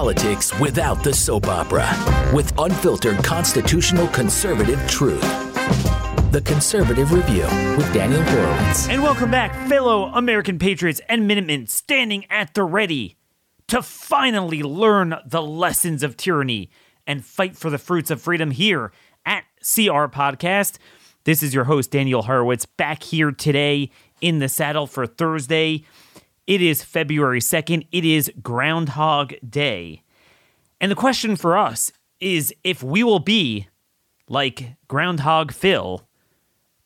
politics without the soap opera with unfiltered constitutional conservative truth. The Conservative Review with Daniel Horowitz. And welcome back, fellow American patriots and Minutemen standing at the ready to finally learn the lessons of tyranny and fight for the fruits of freedom here at CR Podcast. This is your host, Daniel Horowitz, back here today in the saddle for Thursday. It is February 2nd. It is Groundhog Day. And the question for us is if we will be like Groundhog Phil,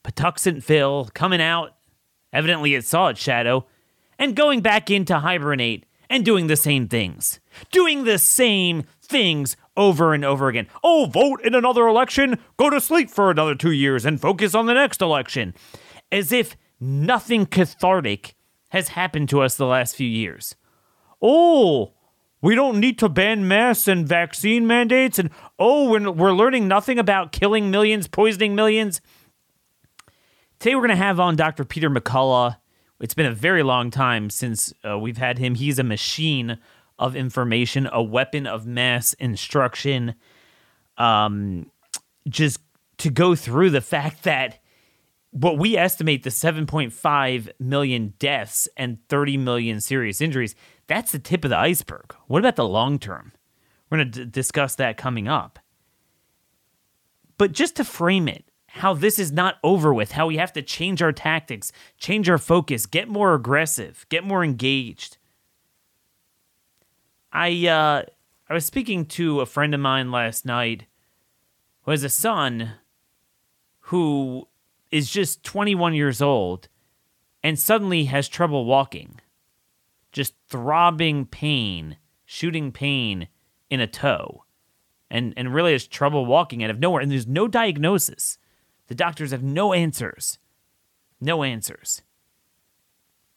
Punxsutawney Phil, coming out, evidently it saw its shadow, and going back in to hibernate and doing the same things. Doing the same things over and over again. Oh, vote in another election, go to sleep for another two years, and focus on the next election. As if nothing cathartic has happened to us the last few years. Oh, we don't need to ban masks and vaccine mandates, and oh, we're, we're learning nothing about killing millions, poisoning millions. Today, we're going to have on Dr. Peter McCullough. It's been a very long time since uh, we've had him. He's a machine of information, a weapon of mass instruction. Um, just to go through the fact that what we estimate the 7.5 million deaths and 30 million serious injuries, that's the tip of the iceberg. What about the long term? We're going to d- discuss that coming up. But just to frame it, how this is not over with, how we have to change our tactics, change our focus, get more aggressive, get more engaged. I uh, I was speaking to a friend of mine last night who has a son who is just 21 years old and suddenly has trouble walking. Just throbbing pain, shooting pain in a toe. And and really has trouble walking out of nowhere and there's no diagnosis. The doctors have no answers. No answers.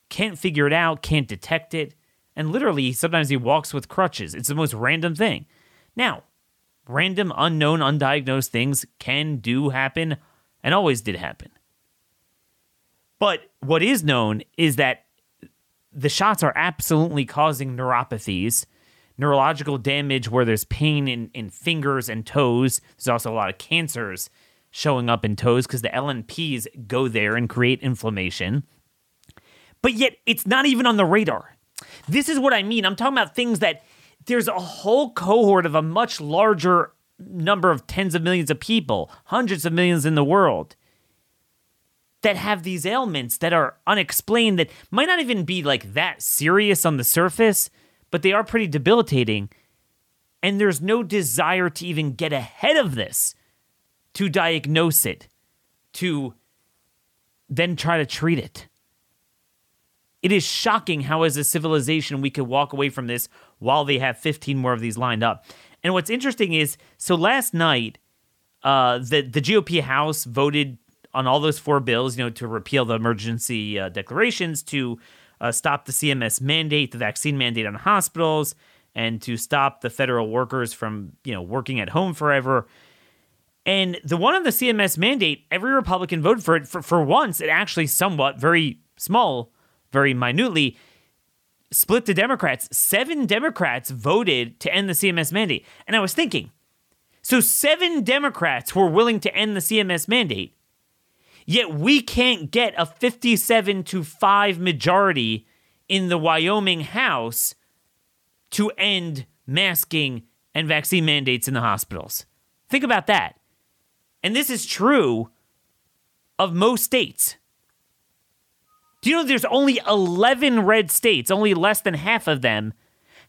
Can't figure it out, can't detect it and literally sometimes he walks with crutches. It's the most random thing. Now, random, unknown, undiagnosed things can do happen and always did happen. But what is known is that the shots are absolutely causing neuropathies, neurological damage where there's pain in, in fingers and toes. There's also a lot of cancers showing up in toes because the LNPs go there and create inflammation. But yet, it's not even on the radar. This is what I mean. I'm talking about things that there's a whole cohort of a much larger number of tens of millions of people, hundreds of millions in the world that have these ailments that are unexplained that might not even be like that serious on the surface, but they are pretty debilitating. And there's no desire to even get ahead of this, to diagnose it, to then try to treat it. It is shocking how, as a civilization, we could walk away from this while they have 15 more of these lined up. And what's interesting is so last night, uh, the, the GOP House voted on all those four bills, you know, to repeal the emergency uh, declarations, to uh, stop the CMS mandate, the vaccine mandate on hospitals, and to stop the federal workers from, you know, working at home forever. And the one on the CMS mandate, every Republican voted for it. For, for once, it actually somewhat very small very minutely, split the Democrats. Seven Democrats voted to end the CMS mandate. And I was thinking, so seven Democrats were willing to end the CMS mandate, yet we can't get a 57 to 5 majority in the Wyoming House to end masking and vaccine mandates in the hospitals. Think about that. And this is true of most states. Do you know there's only 11 red states, only less than half of them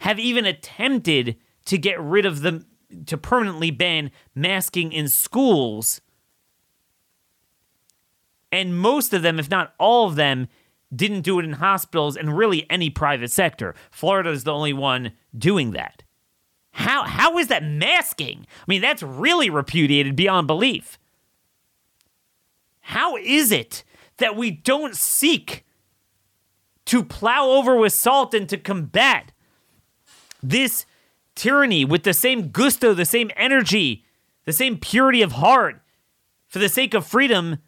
have even attempted to get rid of the to permanently ban masking in schools. And most of them, if not all of them, didn't do it in hospitals and really any private sector. Florida is the only one doing that. How how is that masking? I mean, that's really repudiated beyond belief. How is it that we don't seek to plow over with salt and to combat this tyranny with the same gusto, the same energy, the same purity of heart for the sake of freedom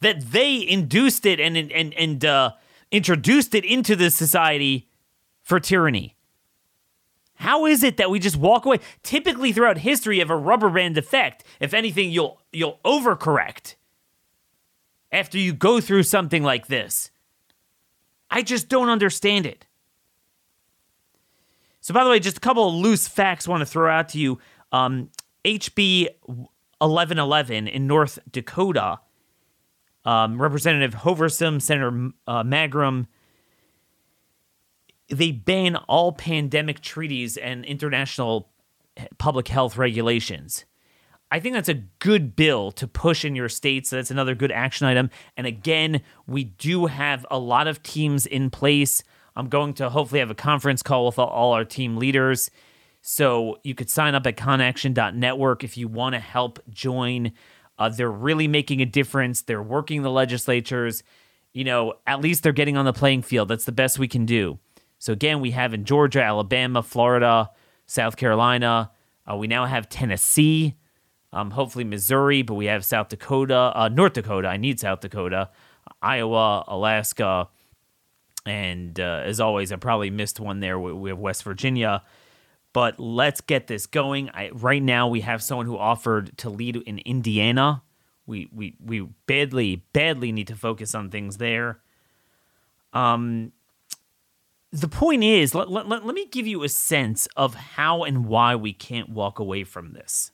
that they induced it and and and uh, introduced it into the society for tyranny. How is it that we just walk away? Typically throughout history of a rubber band effect, if anything, you'll you'll overcorrect after you go through something like this. I just don't understand it. So, by the way, just a couple of loose facts I want to throw out to you. Um, HB 1111 in North Dakota, um, Representative Hoverson, Senator uh, Magrum, they ban all pandemic treaties and international public health regulations. I think that's a good bill to push in your state. So that's another good action item. And again, we do have a lot of teams in place. I'm going to hopefully have a conference call with all our team leaders. So you could sign up at conaction.network if you want to help join. Uh, they're really making a difference. They're working the legislatures. You know, at least they're getting on the playing field. That's the best we can do. So again, we have in Georgia, Alabama, Florida, South Carolina. Uh, we now have Tennessee, um, hopefully Missouri, but we have South Dakota, uh, North Dakota. I need South Dakota, Iowa, Alaska, and uh, as always, I probably missed one there. We, we have West Virginia. But let's get this going. I, right now, we have someone who offered to lead in Indiana. We we we badly badly need to focus on things there. Um, the point is, let, let, let me give you a sense of how and why we can't walk away from this.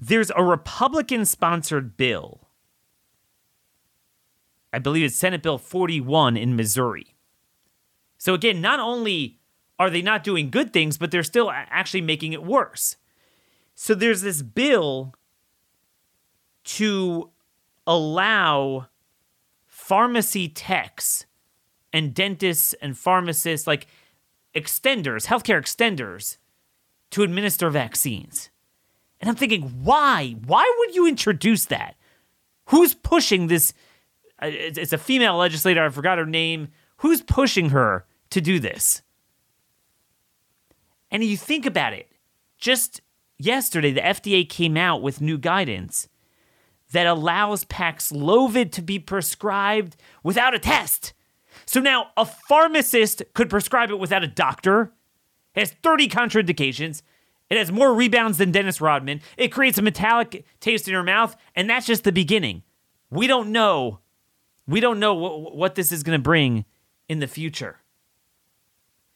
There's a Republican sponsored bill. I believe it's Senate Bill 41 in Missouri. So, again, not only are they not doing good things, but they're still actually making it worse. So, there's this bill to allow pharmacy techs and dentists and pharmacists, like extenders, healthcare extenders, to administer vaccines. And I'm thinking, why? Why would you introduce that? Who's pushing this? Uh, it's a female legislator. I forgot her name. Who's pushing her to do this? And you think about it, just yesterday, the FDA came out with new guidance that allows Paxlovid to be prescribed without a test. So now a pharmacist could prescribe it without a doctor. It has 30 contraindications. It has more rebounds than Dennis Rodman. It creates a metallic taste in your mouth, and that's just the beginning. We don't know. We don't know what, what this is going to bring in the future.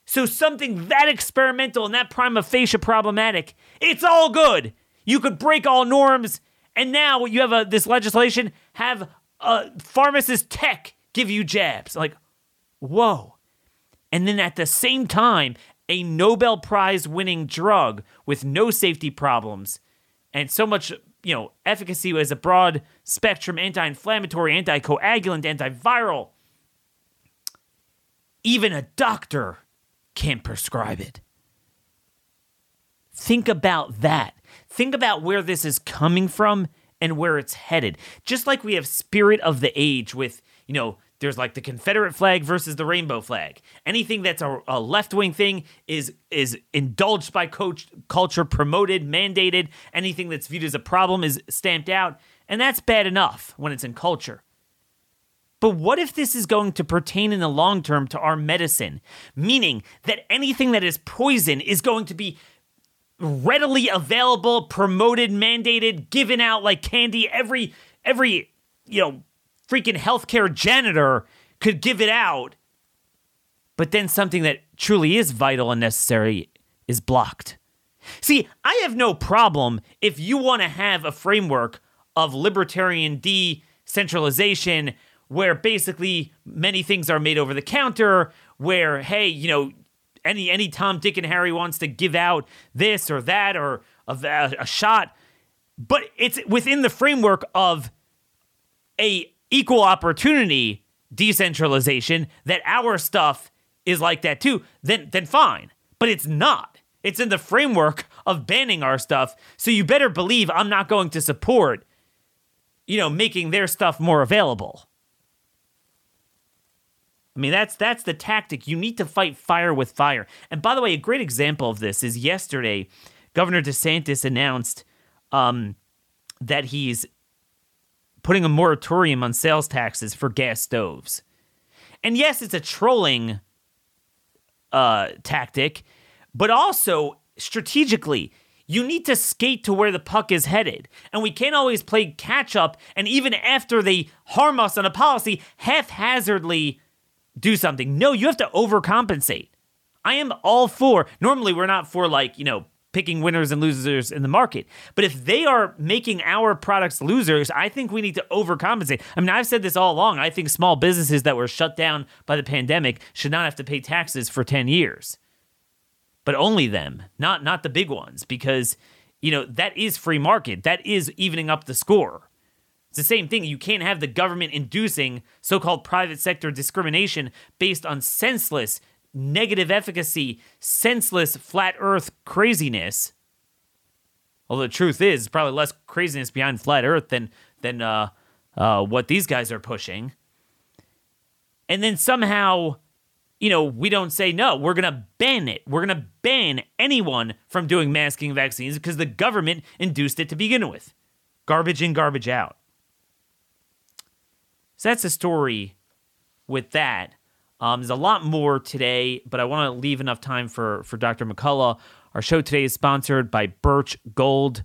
So something that experimental and that prima facie problematic, it's all good. You could break all norms, and now you have a, this legislation have a pharmacist tech give you jabs. Like, whoa. And then at the same time, a Nobel Prize winning drug with no safety problems and so much, you know, efficacy as a broad spectrum anti inflammatory, anticoagulant, antiviral. Even a doctor can't prescribe it. Think about that. Think about where this is coming from and where it's headed. Just like we have spirit of the age with, you know, there's like the Confederate flag versus the rainbow flag. Anything that's a, a left wing thing is is indulged by coach culture, promoted, mandated. Anything that's viewed as a problem is stamped out, and that's bad enough when it's in culture. But what if this is going to pertain in the long term to our medicine? Meaning that anything that is poison is going to be readily available, promoted, mandated, given out like candy. Every every you know freaking healthcare janitor could give it out, but then something that truly is vital and necessary is blocked. See, I have no problem if you want to have a framework of libertarian decentralization where basically many things are made over the counter, where, hey, you know, any any Tom, Dick, and Harry wants to give out this or that or a, a shot, but it's within the framework of a equal opportunity decentralization that our stuff is like that too, then then fine. But it's not. It's in the framework of banning our stuff. So you better believe I'm not going to support you know making their stuff more available. I mean that's that's the tactic. You need to fight fire with fire. And by the way, a great example of this is yesterday Governor DeSantis announced um, that he's putting a moratorium on sales taxes for gas stoves. And yes, it's a trolling uh, tactic, but also strategically. You need to skate to where the puck is headed. And we can't always play catch up. And even after they harm us on a policy, haphazardly do something. No, you have to overcompensate. I am all for, normally we're not for like, you know, picking winners and losers in the market. But if they are making our products losers, I think we need to overcompensate. I mean, I've said this all along. I think small businesses that were shut down by the pandemic should not have to pay taxes for 10 years. But only them, not not the big ones because you know, that is free market. That is evening up the score. It's the same thing. You can't have the government inducing so called private sector discrimination based on senseless negative efficacy, senseless flat earth craziness. Although the truth is, probably less craziness behind flat earth than than uh, uh, what these guys are pushing. And then somehow, you know, we don't say no. We're gonna ban it. We're gonna ban anyone from doing masking vaccines because the government induced it to begin with. Garbage in, garbage out. So that's the story with that. Um, there's a lot more today, but I want to leave enough time for for Dr. McCullough. Our show today is sponsored by Birch Gold.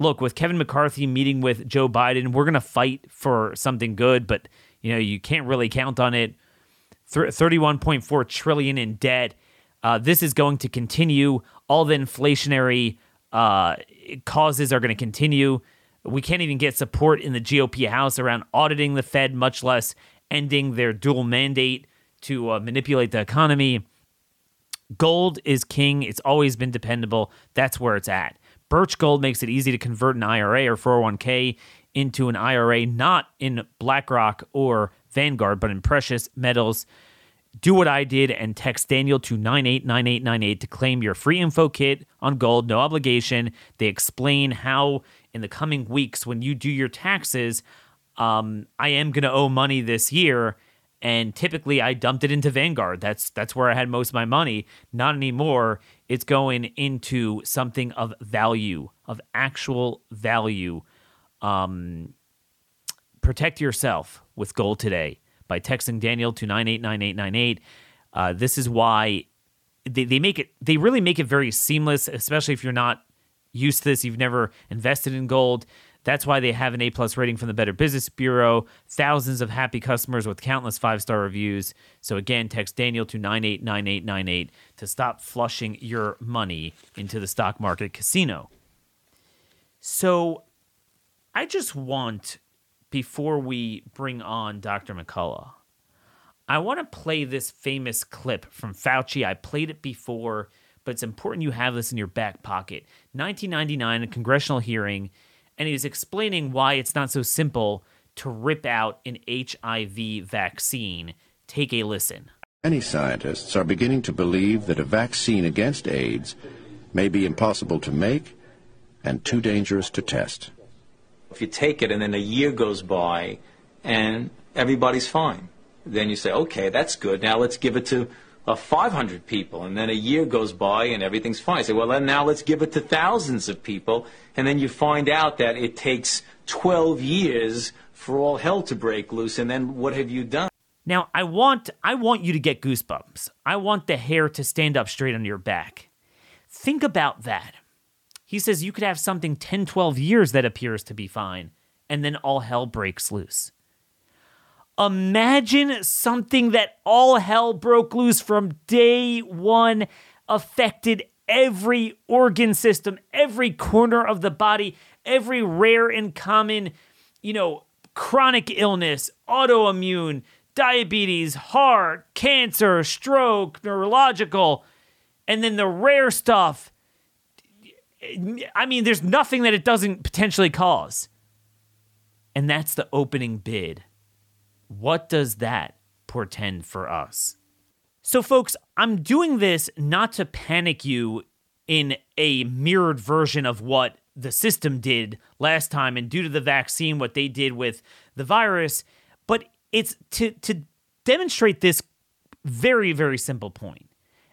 Look, with Kevin McCarthy meeting with Joe Biden, we're going to fight for something good, but you know you can't really count on it. 31.4 trillion in debt. Uh, this is going to continue. All the inflationary uh, causes are going to continue. We can't even get support in the GOP House around auditing the Fed, much less ending their dual mandate to uh, manipulate the economy. Gold is king. It's always been dependable. That's where it's at. Birch Gold makes it easy to convert an IRA or 401k into an IRA, not in BlackRock or Vanguard, but in precious metals. Do what I did and text Daniel to 989898 to claim your free info kit on gold, no obligation. They explain how, in the coming weeks, when you do your taxes, um, I am going to owe money this year and typically I dumped it into Vanguard. That's that's where I had most of my money. Not anymore. It's going into something of value, of actual value. Um, protect yourself with gold today by texting Daniel to 989898. Uh, this is why they, they make it they really make it very seamless, especially if you're not used to this, you've never invested in gold. That's why they have an A plus rating from the Better Business Bureau. Thousands of happy customers with countless five star reviews. So again, text Daniel to 989898 to stop flushing your money into the stock market casino. So I just want, before we bring on Dr. McCullough, I want to play this famous clip from Fauci. I played it before, but it's important you have this in your back pocket. 1999, a congressional hearing and he was explaining why it's not so simple to rip out an HIV vaccine. Take a listen. Many scientists are beginning to believe that a vaccine against AIDS may be impossible to make and too dangerous to test. If you take it and then a year goes by and everybody's fine, then you say, okay, that's good. Now let's give it to uh, 500 people, and then a year goes by and everything's fine. I say, well, then now let's give it to thousands of people, and then you find out that it takes 12 years for all hell to break loose, and then what have you done? Now, I want I want you to get goosebumps. I want the hair to stand up straight on your back. Think about that. He says you could have something 10, 12 years that appears to be fine, and then all hell breaks loose. Imagine something that all hell broke loose from day one, affected every organ system, every corner of the body, every rare and common, you know, chronic illness, autoimmune, diabetes, heart, cancer, stroke, neurological, and then the rare stuff. I mean, there's nothing that it doesn't potentially cause. And that's the opening bid. What does that portend for us? So, folks, I'm doing this not to panic you in a mirrored version of what the system did last time and due to the vaccine, what they did with the virus, but it's to, to demonstrate this very, very simple point.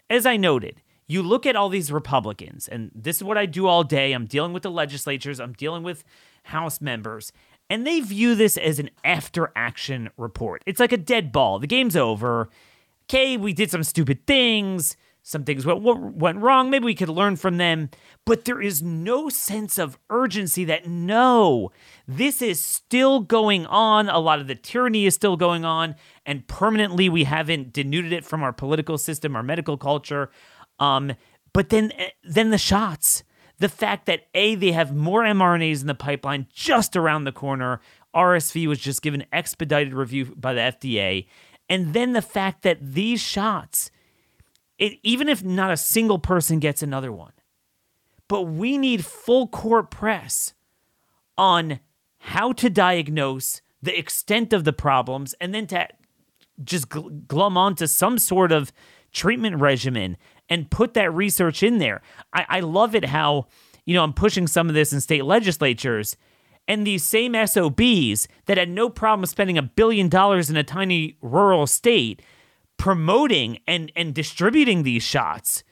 As I noted, you look at all these Republicans, and this is what I do all day. I'm dealing with the legislatures, I'm dealing with House members, and they view this as an after action report. It's like a dead ball. The game's over. Okay, we did some stupid things. some things went, went wrong. Maybe we could learn from them. But there is no sense of urgency that no, this is still going on. A lot of the tyranny is still going on. And permanently, we haven't denuded it from our political system, our medical culture. Um, but then, eh, then the shots. The fact that A, they have more mRNAs in the pipeline just around the corner. RSV was just given expedited review by the FDA. And then the fact that these shots, it, even if not a single person gets another one, but we need full court press on how to diagnose the extent of the problems and then to just glum onto some sort of treatment regimen and put that research in there. I, I love it how, you know, I'm pushing some of this in state legislatures and these same SOBs that had no problem spending a billion dollars in a tiny rural state promoting and, and distributing these shots,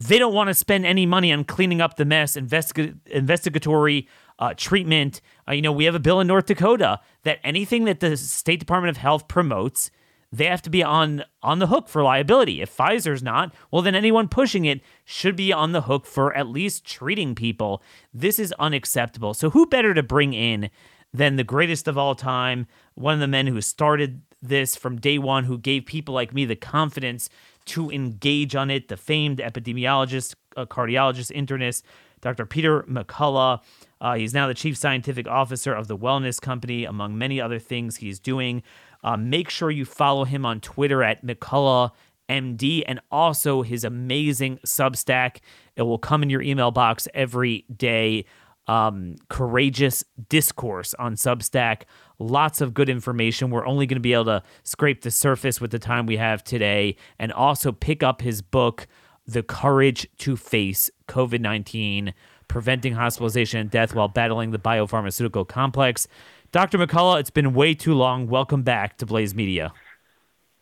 they don't want to spend any money on cleaning up the mess, investiga- investigatory uh, treatment. Uh, you know, we have a bill in North Dakota that anything that the State Department of Health promotes, they have to be on on the hook for liability. If Pfizer's not, well, then anyone pushing it should be on the hook for at least treating people. This is unacceptable. So, who better to bring in than the greatest of all time, one of the men who started this from day one, who gave people like me the confidence to engage on it, the famed epidemiologist, uh, cardiologist, internist, Dr. Peter McCullough. Uh, he's now the chief scientific officer of the Wellness Company, among many other things he's doing. Uh, make sure you follow him on Twitter at McCullough MD and also his amazing Substack. It will come in your email box every day um, courageous discourse on Substack. Lots of good information. We're only going to be able to scrape the surface with the time we have today, and also pick up his book, The Courage to Face COVID 19 Preventing Hospitalization and Death While Battling the Biopharmaceutical Complex. Dr. McCullough, it's been way too long. Welcome back to Blaze Media.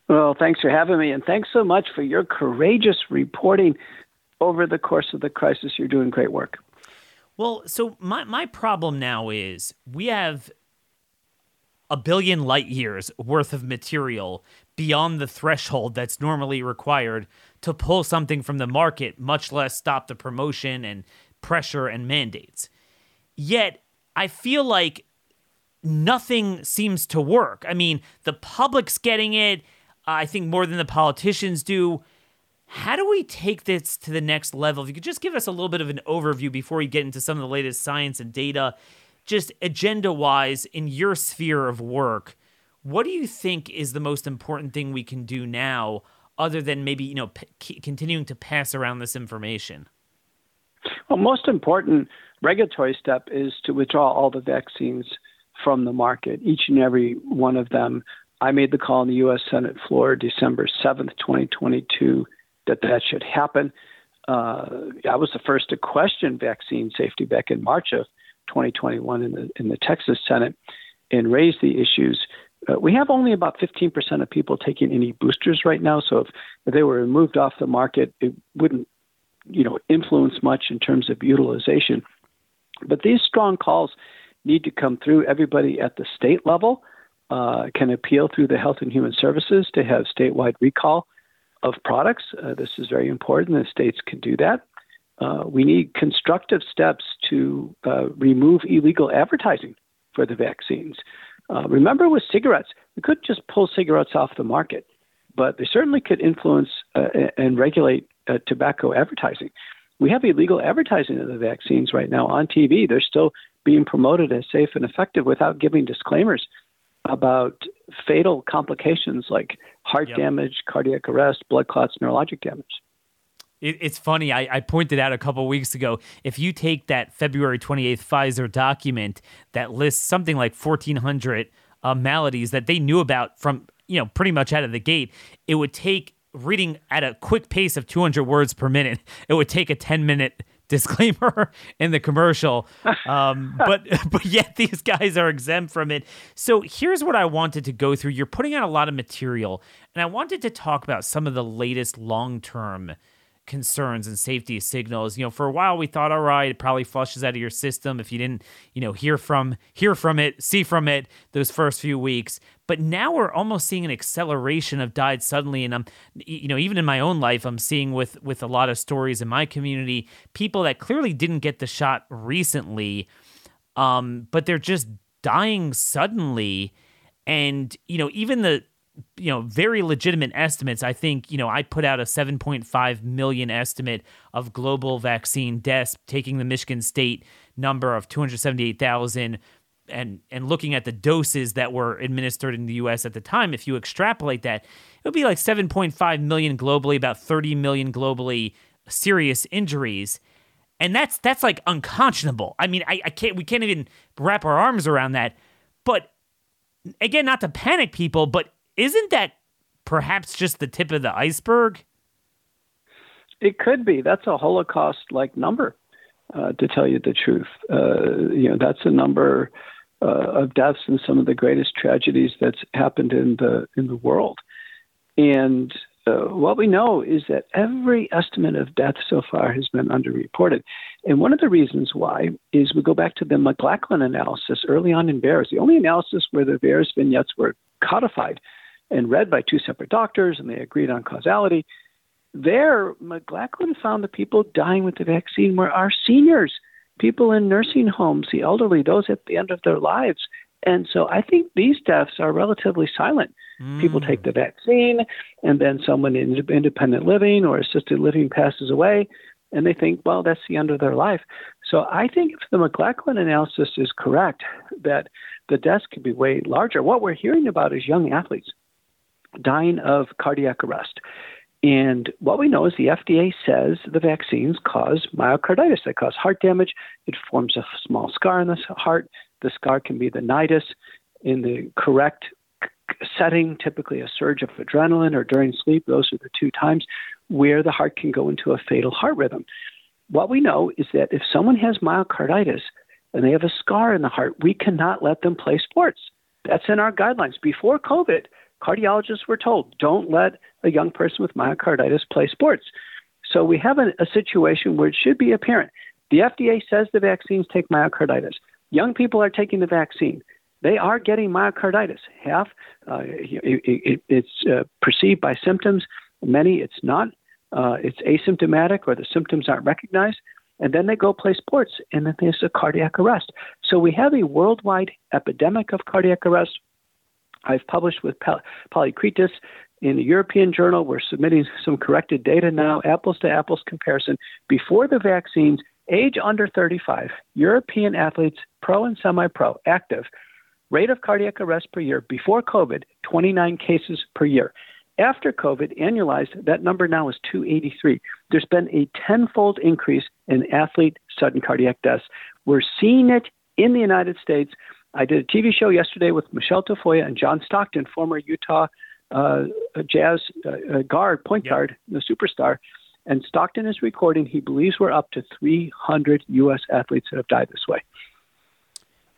Well, thanks for having me, and thanks so much for your courageous reporting over the course of the crisis. You're doing great work. Well, so my my problem now is we have a billion light years worth of material beyond the threshold that's normally required to pull something from the market, much less stop the promotion and pressure and mandates. Yet, I feel like nothing seems to work. I mean, the public's getting it, I think more than the politicians do. How do we take this to the next level? If you could just give us a little bit of an overview before we get into some of the latest science and data, just agenda wise in your sphere of work, what do you think is the most important thing we can do now other than maybe, you know, p- continuing to pass around this information? Well, most important regulatory step is to withdraw all the vaccines from the market, each and every one of them. I made the call on the U.S. Senate floor December 7th, 2022 that that should happen. Uh, I was the first to question vaccine safety back in March of 2021 in the in the Texas Senate and raise the issues. Uh, we have only about 15% of people taking any boosters right now. So if, if they were removed off the market, it wouldn't, you know, influence much in terms of utilization. But these strong calls need to come through. Everybody at the state level uh, can appeal through the Health and Human Services to have statewide recall of products. Uh, this is very important. The states can do that. Uh, we need constructive steps to uh, remove illegal advertising for the vaccines. Uh, remember, with cigarettes, we could just pull cigarettes off the market, but they certainly could influence uh, and regulate tobacco advertising. We have illegal advertising of the vaccines right now on TV. They're still being promoted as safe and effective without giving disclaimers about fatal complications like heart yep. damage, cardiac arrest, blood clots, neurologic damage. It, it's funny. I, I, pointed out a couple weeks ago. If you take that February 28th Pfizer document that lists something like 1,400 uh, maladies that they knew about from you know pretty much out of the gate, it would take reading at a quick pace of 200 words per minute. It would take a 10 minute disclaimer in the commercial. Um, but but yet these guys are exempt from it. So here's what I wanted to go through. You're putting out a lot of material, and I wanted to talk about some of the latest long term concerns and safety signals. You know, for a while we thought, all right, it probably flushes out of your system if you didn't, you know, hear from hear from it, see from it those first few weeks. But now we're almost seeing an acceleration of died suddenly, and I'm, you know, even in my own life, I'm seeing with with a lot of stories in my community, people that clearly didn't get the shot recently, um, but they're just dying suddenly, and you know, even the you know very legitimate estimates. I think you know i put out a 7.5 million estimate of global vaccine deaths taking the michigan state number of 278,000 and and looking at the doses that were administered in the US at the time if you extrapolate that it would be like 7.5 million globally about 30 million globally serious injuries. And that's that's like unconscionable. I mean I, I can't we can't even wrap our arms around that. But again not to panic people but isn't that perhaps just the tip of the iceberg? It could be. That's a Holocaust like number, uh, to tell you the truth. Uh, you know, that's a number uh, of deaths and some of the greatest tragedies that's happened in the in the world. And uh, what we know is that every estimate of death so far has been underreported. And one of the reasons why is we go back to the McLachlan analysis early on in VAERS, the only analysis where the VAERS vignettes were codified and read by two separate doctors, and they agreed on causality. There, McLachlan found the people dying with the vaccine were our seniors, people in nursing homes, the elderly, those at the end of their lives. And so I think these deaths are relatively silent. Mm. People take the vaccine, and then someone in independent living or assisted living passes away, and they think, well, that's the end of their life. So I think if the McLachlan analysis is correct, that the deaths could be way larger. What we're hearing about is young athletes dying of cardiac arrest. And what we know is the FDA says the vaccines cause myocarditis. They cause heart damage. It forms a small scar in the heart. The scar can be the nidus. In the correct setting, typically a surge of adrenaline or during sleep, those are the two times where the heart can go into a fatal heart rhythm. What we know is that if someone has myocarditis and they have a scar in the heart, we cannot let them play sports. That's in our guidelines. Before COVID, cardiologists were told don't let a young person with myocarditis play sports. So we have a, a situation where it should be apparent. The FDA says the vaccines take myocarditis. Young people are taking the vaccine. They are getting myocarditis. Half, uh, it, it, it's uh, perceived by symptoms. Many, it's not. Uh, it's asymptomatic or the symptoms aren't recognized. And then they go play sports, and then there's a cardiac arrest. So we have a worldwide epidemic of cardiac arrest. I've published with Polykretis in a European journal. We're submitting some corrected data now, apples to apples comparison. Before the vaccines, age under 35, European athletes, pro and semi pro, active, rate of cardiac arrest per year before COVID, 29 cases per year. After COVID, annualized, that number now is 283. There's been a tenfold increase in athlete sudden cardiac deaths. We're seeing it in the United States. I did a TV show yesterday with Michelle Tafoya and John Stockton, former Utah uh, Jazz uh, guard, point yep. guard, the superstar. And Stockton is recording. He believes we're up to 300 U.S. athletes that have died this way.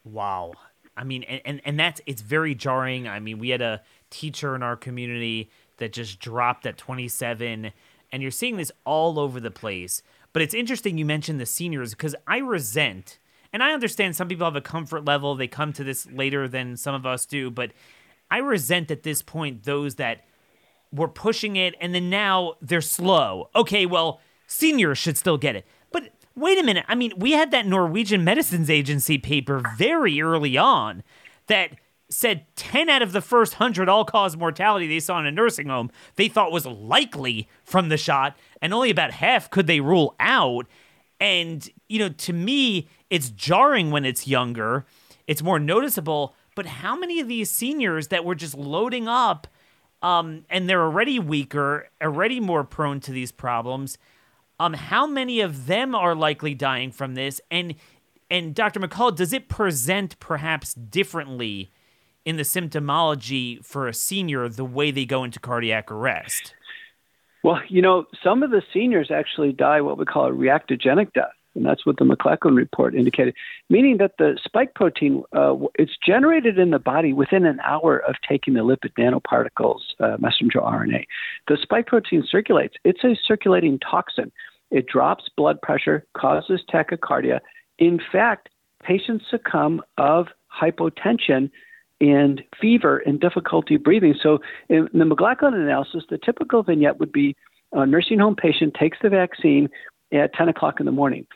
Wow. I mean, and, and, and that's it's very jarring. I mean, we had a teacher in our community that just dropped at 27, and you're seeing this all over the place. But it's interesting you mentioned the seniors because I resent and I understand some people have a comfort level, they come to this later than some of us do, but I resent at this point those that were pushing it and then now they're slow. Okay, well, seniors should still get it. But wait a minute. I mean, we had that Norwegian Medicines Agency paper very early on that said 10 out of the first 100 all cause mortality they saw in a nursing home they thought was likely from the shot, and only about half could they rule out. And, you know, to me, it's jarring when it's younger, it's more noticeable. But how many of these seniors that were just loading up um, and they're already weaker, already more prone to these problems? Um, how many of them are likely dying from this? And and Dr. McCullough, does it present perhaps differently in the symptomology for a senior the way they go into cardiac arrest? Well, you know, some of the seniors actually die what we call a reactogenic death. And that's what the McLachlan report indicated, meaning that the spike protein uh, it's generated in the body within an hour of taking the lipid nanoparticles, uh, messenger RNA. The spike protein circulates. It's a circulating toxin. It drops blood pressure, causes tachycardia. In fact, patients succumb of hypotension and fever and difficulty breathing. So, in the McLachlan analysis, the typical vignette would be a nursing home patient takes the vaccine at 10 o'clock in the morning.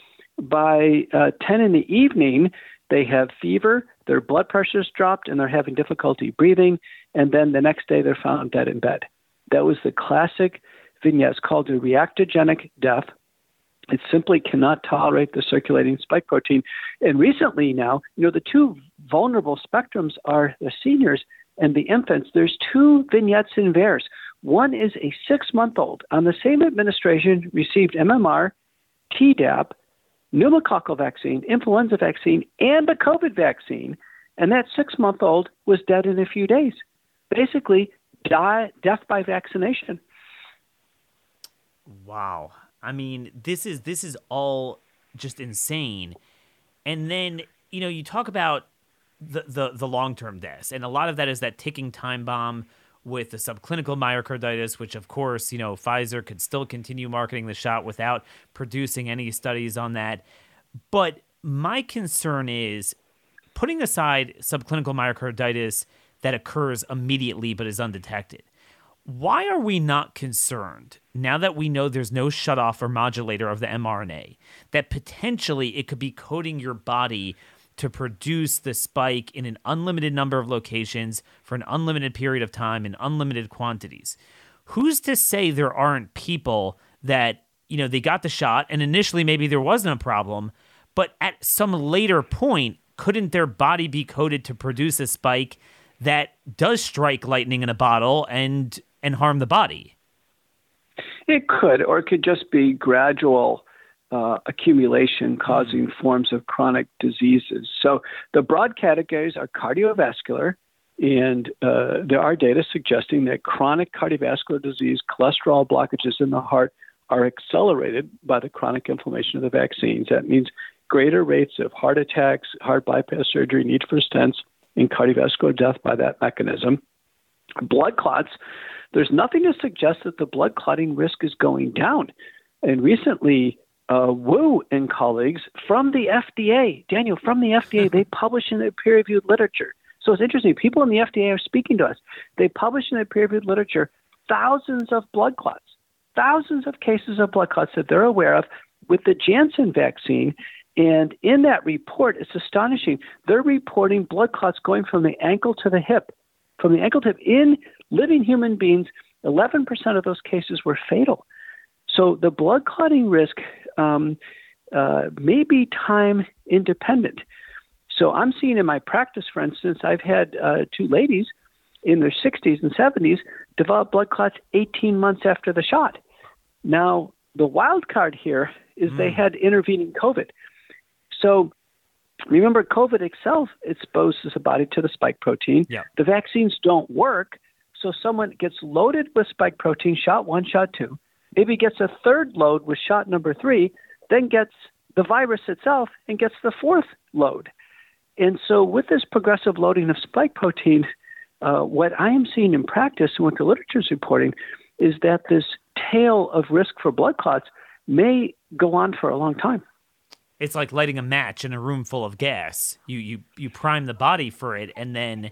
By uh, 10 in the evening, they have fever, their blood pressure is dropped, and they're having difficulty breathing. And then the next day, they're found dead in bed. That was the classic vignette. It's called a reactogenic death. It simply cannot tolerate the circulating spike protein. And recently now, you know, the two vulnerable spectrums are the seniors and the infants. There's two vignettes in VAERS. One is a six month old on the same administration received MMR, Tdap, pneumococcal vaccine, influenza vaccine, and the COVID vaccine. And that six month old was dead in a few days. Basically, die, death by vaccination. Wow. I mean, this is this is all just insane. And then, you know, you talk about the the, the long term deaths, and a lot of that is that ticking time bomb with the subclinical myocarditis, which of course, you know, Pfizer could still continue marketing the shot without producing any studies on that. But my concern is putting aside subclinical myocarditis that occurs immediately but is undetected. Why are we not concerned now that we know there's no shutoff or modulator of the mRNA that potentially it could be coding your body to produce the spike in an unlimited number of locations for an unlimited period of time in unlimited quantities? Who's to say there aren't people that, you know, they got the shot and initially maybe there wasn't a problem, but at some later point, couldn't their body be coded to produce a spike that does strike lightning in a bottle and and harm the body. It could, or it could just be gradual uh, accumulation causing mm. forms of chronic diseases. So the broad categories are cardiovascular, and uh, there are data suggesting that chronic cardiovascular disease, cholesterol blockages in the heart, are accelerated by the chronic inflammation of the vaccines. That means greater rates of heart attacks, heart bypass surgery, need for stents, and cardiovascular death by that mechanism. Blood clots there's nothing to suggest that the blood clotting risk is going down. And recently, uh, Wu and colleagues from the FDA, Daniel, from the FDA, they publish in their peer reviewed literature. So it's interesting. People in the FDA are speaking to us. They publish in their peer reviewed literature thousands of blood clots, thousands of cases of blood clots that they're aware of with the Janssen vaccine. And in that report, it's astonishing. They're reporting blood clots going from the ankle to the hip, from the ankle to hip in living human beings, 11% of those cases were fatal. So the blood clotting risk um, uh, may be time independent. So I'm seeing in my practice, for instance, I've had uh, two ladies in their 60s and 70s develop blood clots 18 months after the shot. Now, the wild card here is mm. they had intervening COVID. So remember, COVID itself exposes the body to the spike protein. Yeah. The vaccines don't work, so someone gets loaded with spike protein, shot one, shot two, maybe gets a third load with shot number three, then gets the virus itself and gets the fourth load. And so, with this progressive loading of spike protein, uh, what I am seeing in practice and what the literature is reporting is that this tail of risk for blood clots may go on for a long time. It's like lighting a match in a room full of gas. You you you prime the body for it, and then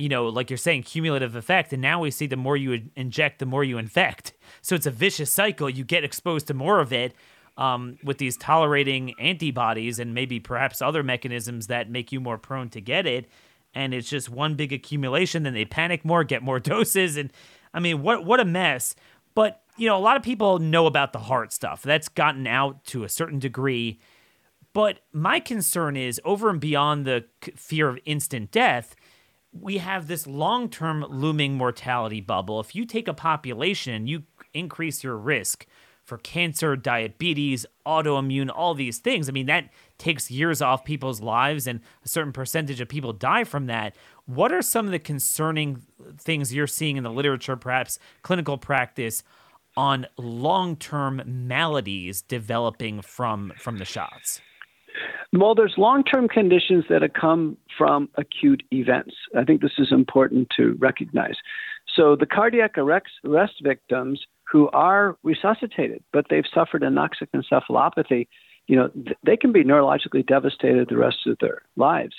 you know, like you're saying, cumulative effect. And now we see the more you inject, the more you infect. So it's a vicious cycle. You get exposed to more of it um, with these tolerating antibodies and maybe perhaps other mechanisms that make you more prone to get it. And it's just one big accumulation. Then they panic more, get more doses. And I mean, what what a mess. But, you know, a lot of people know about the heart stuff. That's gotten out to a certain degree. But my concern is over and beyond the fear of instant death we have this long term looming mortality bubble. If you take a population, you increase your risk for cancer, diabetes, autoimmune, all these things. I mean, that takes years off people's lives, and a certain percentage of people die from that. What are some of the concerning things you're seeing in the literature, perhaps clinical practice, on long-term maladies developing from from the shots? Well, there's long-term conditions that have come from acute events. I think this is important to recognize. So the cardiac arrest, victims who are resuscitated, but they've suffered anoxic encephalopathy, you know, they can be neurologically devastated the rest of their lives.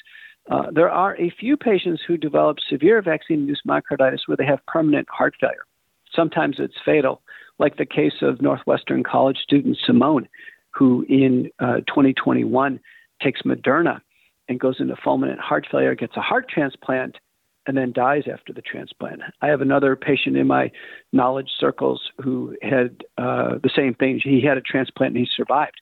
Uh, there are a few patients who develop severe vaccine-induced myocarditis where they have permanent heart failure. Sometimes it's fatal, like the case of Northwestern College student Simone, who in uh, 2021 takes Moderna and goes into fulminant heart failure, gets a heart transplant, and then dies after the transplant. I have another patient in my knowledge circles who had uh, the same thing. He had a transplant and he survived.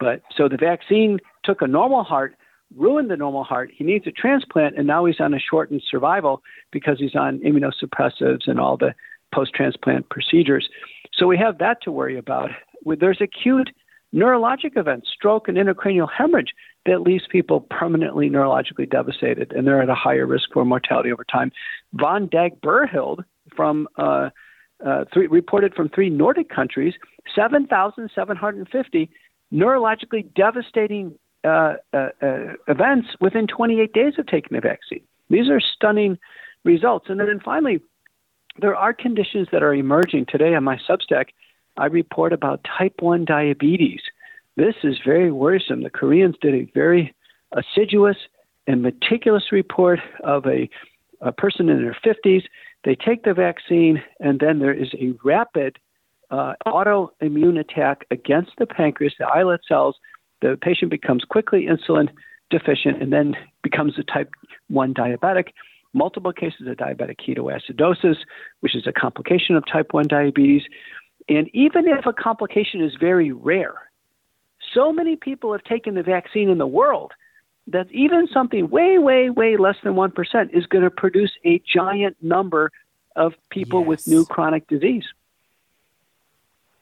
But so the vaccine took a normal heart, ruined the normal heart. He needs a transplant, and now he's on a shortened survival because he's on immunosuppressives and all the post transplant procedures. So we have that to worry about. There's acute neurologic events, stroke and intracranial hemorrhage, that leaves people permanently neurologically devastated, and they're at a higher risk for mortality over time. Von Dag Berild from uh, uh, three, reported from three Nordic countries 7,750 neurologically devastating uh, uh, uh, events within 28 days of taking the vaccine. These are stunning results. And then finally, there are conditions that are emerging today on my Substack I report about type 1 diabetes. This is very worrisome. The Koreans did a very assiduous and meticulous report of a, a person in their 50s. They take the vaccine, and then there is a rapid uh, autoimmune attack against the pancreas, the islet cells. The patient becomes quickly insulin deficient and then becomes a type 1 diabetic. Multiple cases of diabetic ketoacidosis, which is a complication of type 1 diabetes. And even if a complication is very rare, so many people have taken the vaccine in the world that even something way, way, way less than 1% is going to produce a giant number of people yes. with new chronic disease.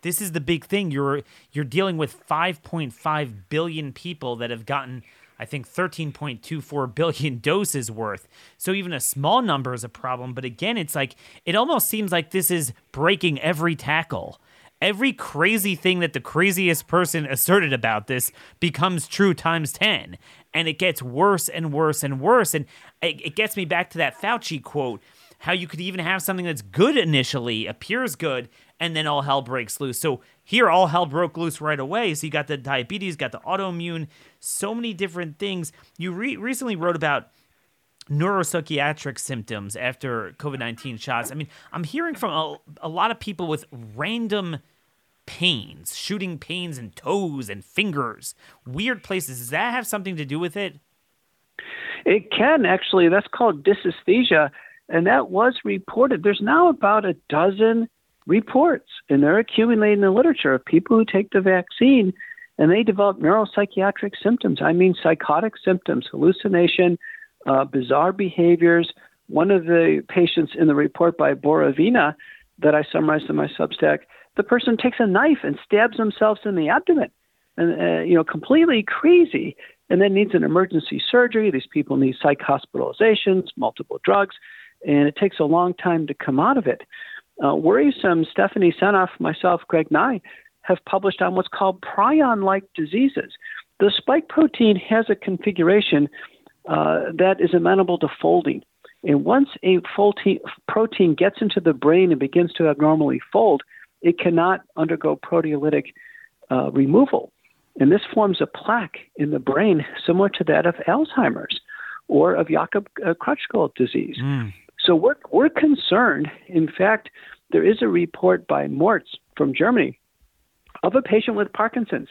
This is the big thing. You're you're dealing with 5.5 billion people that have gotten I think 13.24 billion doses worth. So even a small number is a problem. But again, it's like, it almost seems like this is breaking every tackle. Every crazy thing that the craziest person asserted about this becomes true times 10. And it gets worse and worse and worse. And it, it gets me back to that Fauci quote how you could even have something that's good initially, appears good, and then all hell breaks loose. So here, all hell broke loose right away. So you got the diabetes, got the autoimmune, so many different things. You re- recently wrote about neuropsychiatric symptoms after COVID 19 shots. I mean, I'm hearing from a, a lot of people with random pains, shooting pains in toes and fingers, weird places. Does that have something to do with it? It can actually. That's called dysesthesia. And that was reported. There's now about a dozen reports, and they're accumulating in the literature of people who take the vaccine and they develop neuropsychiatric symptoms. I mean, psychotic symptoms, hallucination, uh, bizarre behaviors. One of the patients in the report by Borovina that I summarized in my Substack, the person takes a knife and stabs themselves in the abdomen, and uh, you know, completely crazy, and then needs an emergency surgery. These people need psych hospitalizations, multiple drugs, and it takes a long time to come out of it. Uh, worrisome, Stephanie Seneff, myself, Greg Nigh, have published on what's called prion like diseases. The spike protein has a configuration uh, that is amenable to folding. And once a protein gets into the brain and begins to abnormally fold, it cannot undergo proteolytic uh, removal. And this forms a plaque in the brain similar to that of Alzheimer's or of Jakob uh, disease. Mm. So we're, we're concerned. In fact, there is a report by Mortz from Germany of a patient with Parkinson's.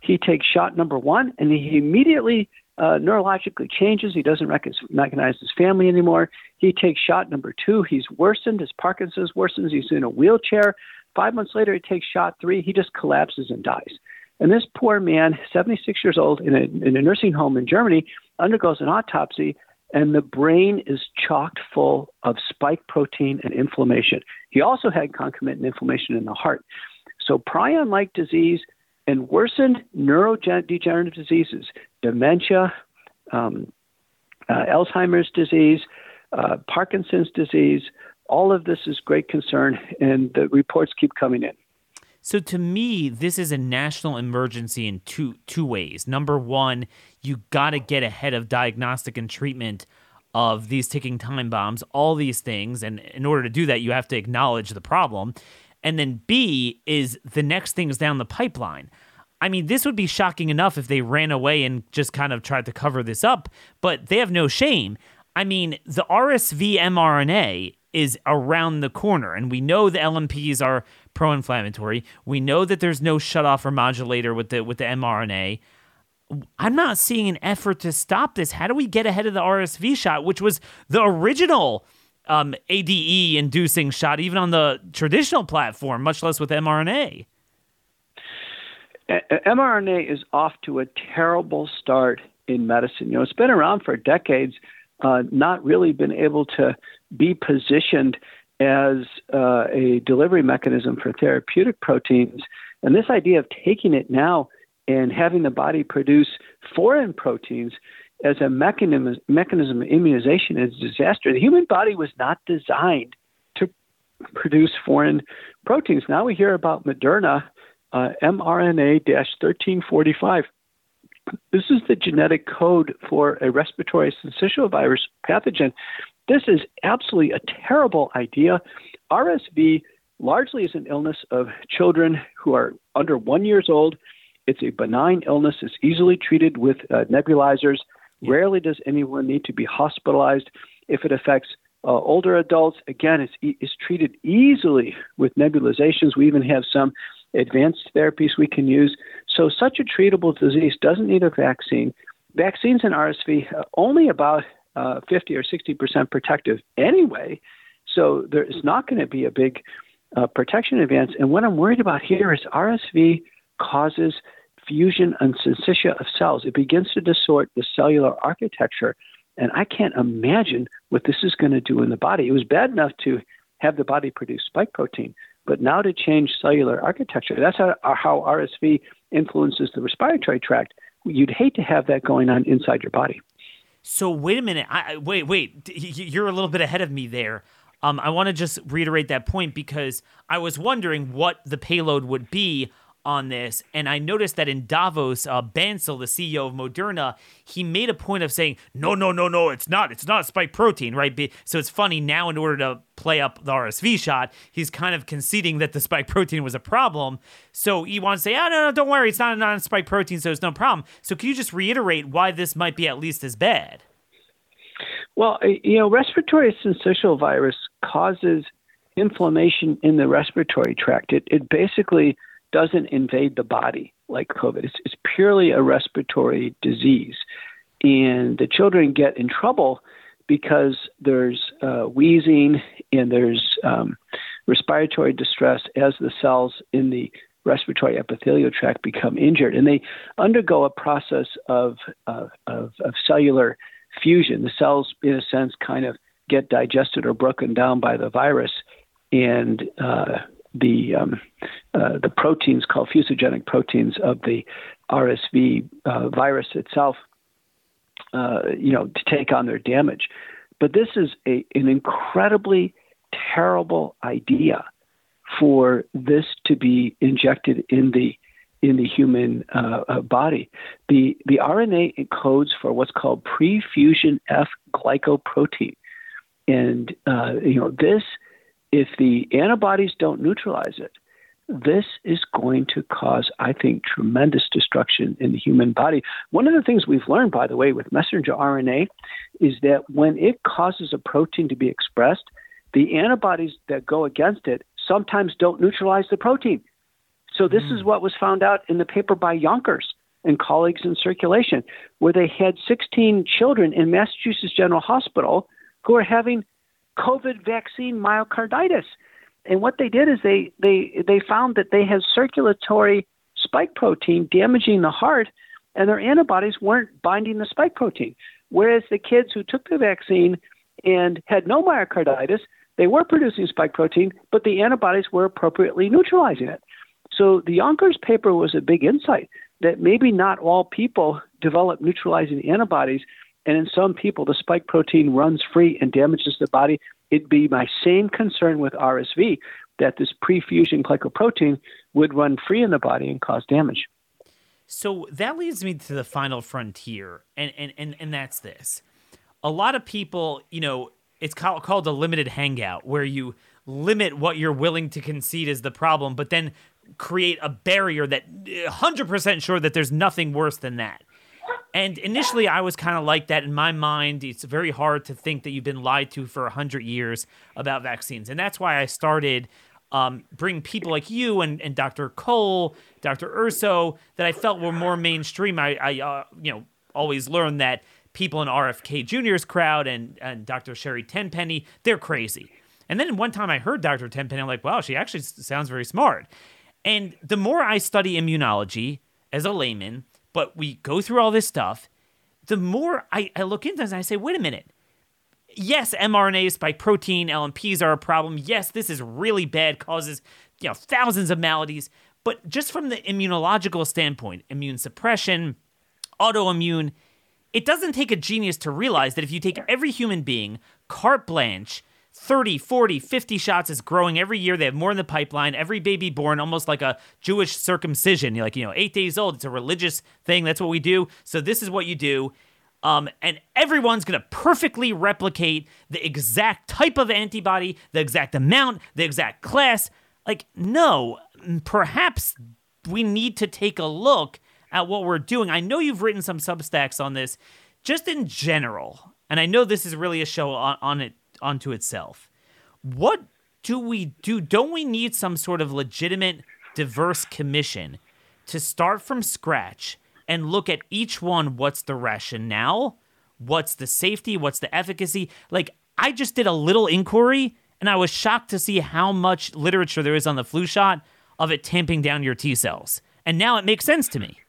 He takes shot number one and he immediately uh, neurologically changes. He doesn't recognize his family anymore. He takes shot number two. He's worsened. His Parkinson's worsens. He's in a wheelchair. Five months later, he takes shot three. He just collapses and dies. And this poor man, 76 years old, in a, in a nursing home in Germany, undergoes an autopsy and the brain is chocked full of spike protein and inflammation. He also had concomitant inflammation in the heart. So, prion like disease and worsened neurodegenerative diseases, dementia, um, uh, Alzheimer's disease, uh, Parkinson's disease, all of this is great concern, and the reports keep coming in. So to me, this is a national emergency in two two ways. Number one, you got to get ahead of diagnostic and treatment of these ticking time bombs, all these things, and in order to do that, you have to acknowledge the problem. And then B is the next things down the pipeline. I mean, this would be shocking enough if they ran away and just kind of tried to cover this up, but they have no shame. I mean, the RSV mRNA is around the corner, and we know the LNPs are pro-inflammatory. We know that there's no shutoff or modulator with the with the mRNA. I'm not seeing an effort to stop this. How do we get ahead of the RSV shot, which was the original um, ADE inducing shot, even on the traditional platform, much less with mRNA? mRNA is off to a terrible start in medicine. You know, it's been around for decades, uh, not really been able to be positioned as uh, a delivery mechanism for therapeutic proteins. And this idea of taking it now and having the body produce foreign proteins as a mechanism, mechanism of immunization is a disaster. The human body was not designed to produce foreign proteins. Now we hear about Moderna uh, mRNA 1345. This is the genetic code for a respiratory syncytial virus pathogen. This is absolutely a terrible idea. RSV largely is an illness of children who are under one years old. It's a benign illness. It's easily treated with uh, nebulizers. Rarely does anyone need to be hospitalized. If it affects uh, older adults, again, it's, it's treated easily with nebulizations. We even have some advanced therapies we can use. So, such a treatable disease doesn't need a vaccine. Vaccines in RSV are only about uh, 50 or 60 percent protective anyway, so there is not going to be a big uh, protection advance. And what I'm worried about here is RSV causes fusion and syncytia of cells. It begins to distort the cellular architecture. And I can't imagine what this is going to do in the body. It was bad enough to have the body produce spike protein, but now to change cellular architecture, that's how, how RSV influences the respiratory tract. You'd hate to have that going on inside your body. So wait a minute. I, wait, wait. You're a little bit ahead of me there. Um, I want to just reiterate that point because I was wondering what the payload would be on this, and I noticed that in Davos, uh, Bancel, the CEO of Moderna, he made a point of saying, "No, no, no, no, it's not. It's not spike protein, right?" So it's funny now. In order to play up the RSV shot, he's kind of conceding that the spike protein was a problem. So he wants to say, "Oh no, no, don't worry, it's not a non-spike protein, so it's no problem." So can you just reiterate why this might be at least as bad? Well, you know, respiratory syncytial virus causes inflammation in the respiratory tract. It, it basically doesn't invade the body like COVID. It's, it's purely a respiratory disease. And the children get in trouble because there's uh, wheezing and there's um, respiratory distress as the cells in the respiratory epithelial tract become injured. And they undergo a process of, uh, of, of cellular fusion. The cells, in a sense, kind of get digested or broken down by the virus. And uh, the um, uh, the proteins called fusogenic proteins of the RSV uh, virus itself, uh, you know, to take on their damage. But this is a, an incredibly terrible idea for this to be injected in the in the human uh, uh, body. The the RNA encodes for what's called prefusion F glycoprotein, and uh, you know this if the antibodies don't neutralize it, this is going to cause, I think, tremendous destruction in the human body. One of the things we've learned, by the way, with messenger RNA is that when it causes a protein to be expressed, the antibodies that go against it sometimes don't neutralize the protein. So, this mm. is what was found out in the paper by Yonkers and colleagues in circulation, where they had 16 children in Massachusetts General Hospital who are having COVID vaccine myocarditis. And what they did is they, they, they found that they had circulatory spike protein damaging the heart, and their antibodies weren't binding the spike protein. Whereas the kids who took the vaccine and had no myocarditis, they were producing spike protein, but the antibodies were appropriately neutralizing it. So the Yonkers paper was a big insight that maybe not all people develop neutralizing antibodies and in some people, the spike protein runs free and damages the body. It it'd be my same concern with RSV that this pre-fusion glycoprotein would run free in the body and cause damage. So that leads me to the final frontier, and and and, and that's this. A lot of people, you know, it's called, called a limited hangout, where you limit what you're willing to concede is the problem, but then create a barrier that eh, 100% sure that there's nothing worse than that. And initially, I was kind of like that in my mind. It's very hard to think that you've been lied to for 100 years about vaccines. And that's why I started um, bring people like you and, and Dr. Cole, Dr. Urso, that I felt were more mainstream. I, I uh, you know, always learned that people in RFK Jr.'s crowd and, and Dr. Sherry Tenpenny, they're crazy. And then one time I heard Dr. Tenpenny, I'm like, wow, she actually sounds very smart. And the more I study immunology as a layman, but we go through all this stuff, the more I, I look into this I say, wait a minute. Yes, mRNA spike protein, LNPs are a problem. Yes, this is really bad, causes you know thousands of maladies. But just from the immunological standpoint, immune suppression, autoimmune, it doesn't take a genius to realize that if you take every human being, carte blanche, 30, 40, 50 shots is growing every year. They have more in the pipeline. Every baby born, almost like a Jewish circumcision. You're like, you know, eight days old. It's a religious thing. That's what we do. So this is what you do. Um, and everyone's going to perfectly replicate the exact type of antibody, the exact amount, the exact class. Like, no, perhaps we need to take a look at what we're doing. I know you've written some substacks on this, just in general. And I know this is really a show on, on it onto itself. What do we do? Don't we need some sort of legitimate, diverse commission to start from scratch and look at each one? What's the rationale? What's the safety? What's the efficacy? Like, I just did a little inquiry and I was shocked to see how much literature there is on the flu shot of it tamping down your T cells. And now it makes sense to me.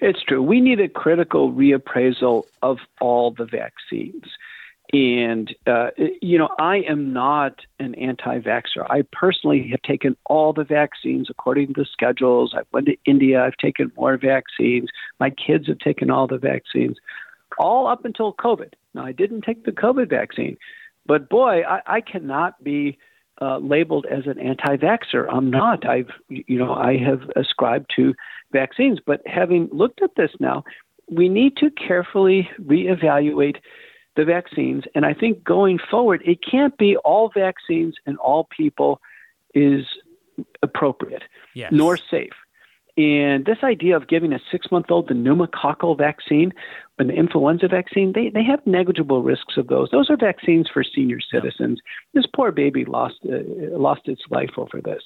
It's true. We need a critical reappraisal of all the vaccines. And, uh, you know, I am not an anti vaxxer. I personally have taken all the vaccines according to the schedules. I've went to India, I've taken more vaccines. My kids have taken all the vaccines, all up until COVID. Now, I didn't take the COVID vaccine, but boy, I, I cannot be uh, labeled as an anti vaxxer. I'm not. I've, you know, I have ascribed to vaccines. But having looked at this now, we need to carefully reevaluate the vaccines. And I think going forward, it can't be all vaccines and all people is appropriate yes. nor safe. And this idea of giving a six month old the pneumococcal vaccine and the influenza vaccine, they, they have negligible risks of those. Those are vaccines for senior citizens. This poor baby lost, uh, lost its life over this.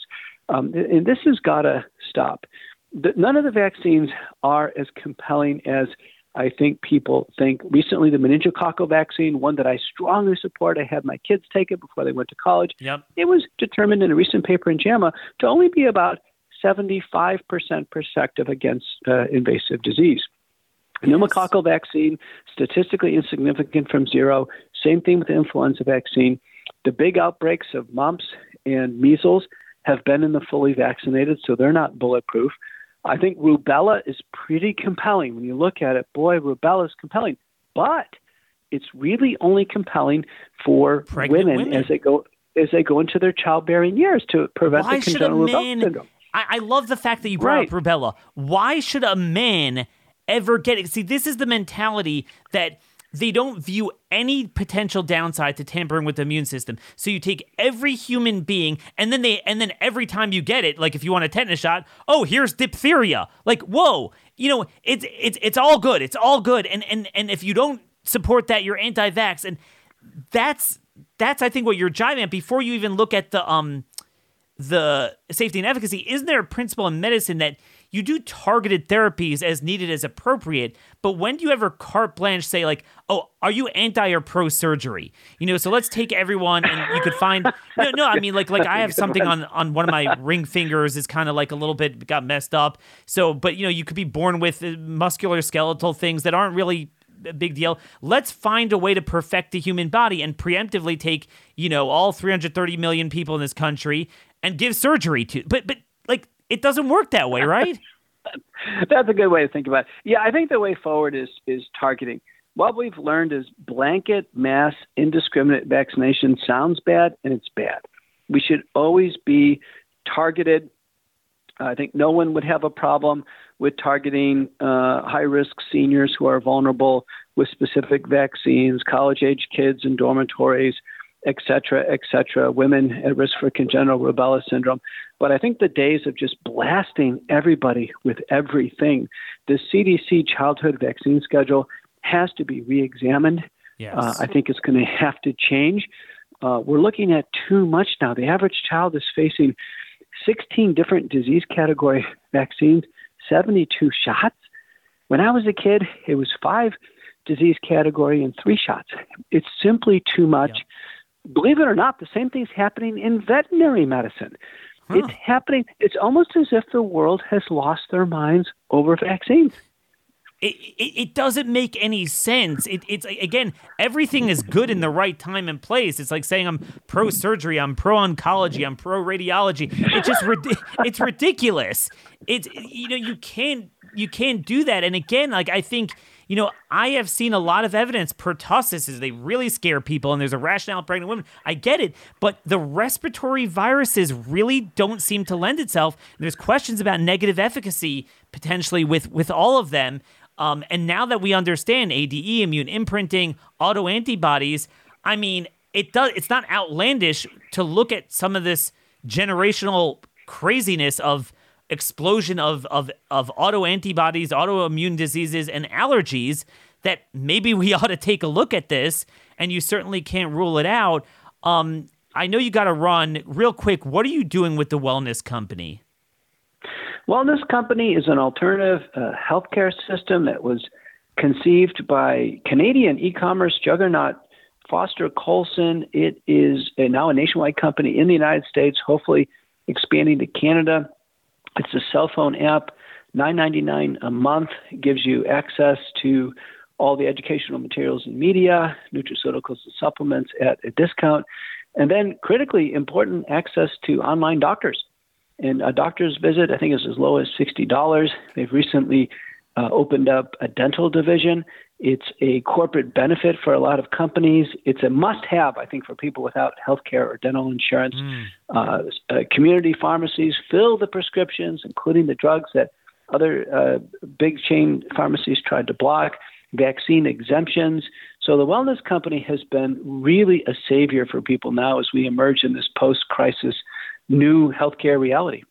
Um, and this has got to stop. The, none of the vaccines are as compelling as I think people think recently the meningococcal vaccine, one that I strongly support. I had my kids take it before they went to college. Yep. It was determined in a recent paper in JAMA to only be about 75% protective against uh, invasive disease. Yes. Pneumococcal vaccine, statistically insignificant from zero. Same thing with the influenza vaccine. The big outbreaks of mumps and measles have been in the fully vaccinated, so they're not bulletproof. I think rubella is pretty compelling. When you look at it, boy, rubella is compelling. But it's really only compelling for women, women, as they go as they go into their childbearing years to prevent Why the congenital man, rubella syndrome. I, I love the fact that you brought right. up rubella. Why should a man ever get it? See, this is the mentality that they don't view any potential downside to tampering with the immune system. So you take every human being and then they and then every time you get it, like if you want a tetanus shot, oh, here's diphtheria. Like, whoa, you know, it's it's it's all good. It's all good. And and and if you don't support that, you're anti-vax. And that's that's I think what you're jiving at before you even look at the um the safety and efficacy. Isn't there a principle in medicine that you do targeted therapies as needed as appropriate, but when do you ever carte blanche say like, "Oh, are you anti or pro surgery?" You know, so let's take everyone and you could find no, no, I mean like like I have something on on one of my ring fingers is kind of like a little bit got messed up. So, but you know, you could be born with uh, muscular skeletal things that aren't really a big deal. Let's find a way to perfect the human body and preemptively take, you know, all 330 million people in this country and give surgery to. But but like it doesn't work that way, right? That's a good way to think about it. Yeah, I think the way forward is is targeting. what we've learned is blanket mass indiscriminate vaccination sounds bad and it's bad. We should always be targeted. I think no one would have a problem with targeting uh, high risk seniors who are vulnerable with specific vaccines, college age kids in dormitories, et cetera, et cetera, women at risk for congenital rubella syndrome. But I think the days of just blasting everybody with everything, the CDC childhood vaccine schedule has to be reexamined. Yes. Uh, I think it's going to have to change. Uh, we're looking at too much now. The average child is facing 16 different disease category vaccines, 72 shots. When I was a kid, it was five disease category and three shots. It's simply too much. Believe it or not, the same thing's happening in veterinary medicine. Huh. It's happening. It's almost as if the world has lost their minds over vaccines. It, it, it doesn't make any sense. It, it's again, everything is good in the right time and place. It's like saying I'm pro surgery, I'm pro oncology, I'm pro radiology. It's just it's ridiculous. It's you know you can't you can't do that. And again, like I think you know, I have seen a lot of evidence pertussis is they really scare people and there's a rationale in pregnant women. I get it, but the respiratory viruses really don't seem to lend itself. There's questions about negative efficacy potentially with with all of them. Um, and now that we understand ADE, immune imprinting, auto antibodies, I mean, it does. It's not outlandish to look at some of this generational craziness of explosion of of of auto antibodies, autoimmune diseases, and allergies. That maybe we ought to take a look at this, and you certainly can't rule it out. Um, I know you got to run real quick. What are you doing with the wellness company? Wellness Company is an alternative uh, healthcare system that was conceived by Canadian e-commerce juggernaut Foster Coulson. It is a, now a nationwide company in the United States, hopefully expanding to Canada. It's a cell phone app, nine ninety nine a month. Gives you access to all the educational materials and media, nutraceuticals and supplements at a discount, and then critically important access to online doctors. And a doctor's visit, I think, is as low as sixty dollars. They've recently uh, opened up a dental division. It's a corporate benefit for a lot of companies. It's a must have, I think, for people without health care or dental insurance. Mm. Uh, uh, community pharmacies fill the prescriptions, including the drugs that other uh, big chain pharmacies tried to block, vaccine exemptions. So the Wellness Company has been really a savior for people now as we emerge in this post crisis new healthcare reality.